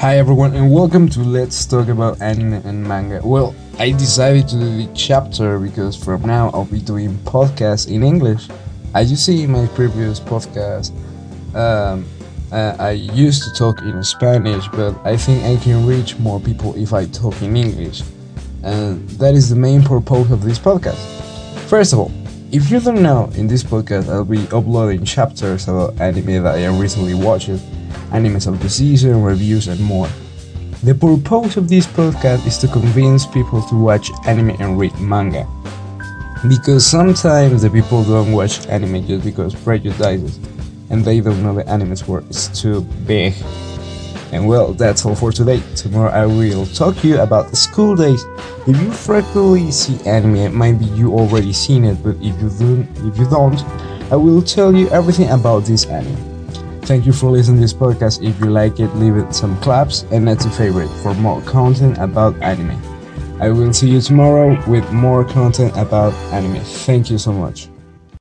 Hi everyone and welcome to Let's Talk About Anime and Manga. Well, I decided to do the chapter because from now I'll be doing podcasts in English. As you see in my previous podcast, um, uh, I used to talk in Spanish, but I think I can reach more people if I talk in English. And that is the main purpose of this podcast. First of all, if you don't know, in this podcast I'll be uploading chapters about anime that I recently watched animes of the season, reviews, and more. The purpose of this podcast is to convince people to watch anime and read manga. Because sometimes the people don't watch anime just because prejudices and they don't know the anime's world is too big. And well, that's all for today. Tomorrow I will talk to you about the school days. If you frequently see anime, maybe you already seen it, but if you don't, if you don't, I will tell you everything about this anime. Thank you for listening to this podcast. If you like it, leave it some claps and that's a favorite for more content about anime. I will see you tomorrow with more content about anime. Thank you so much.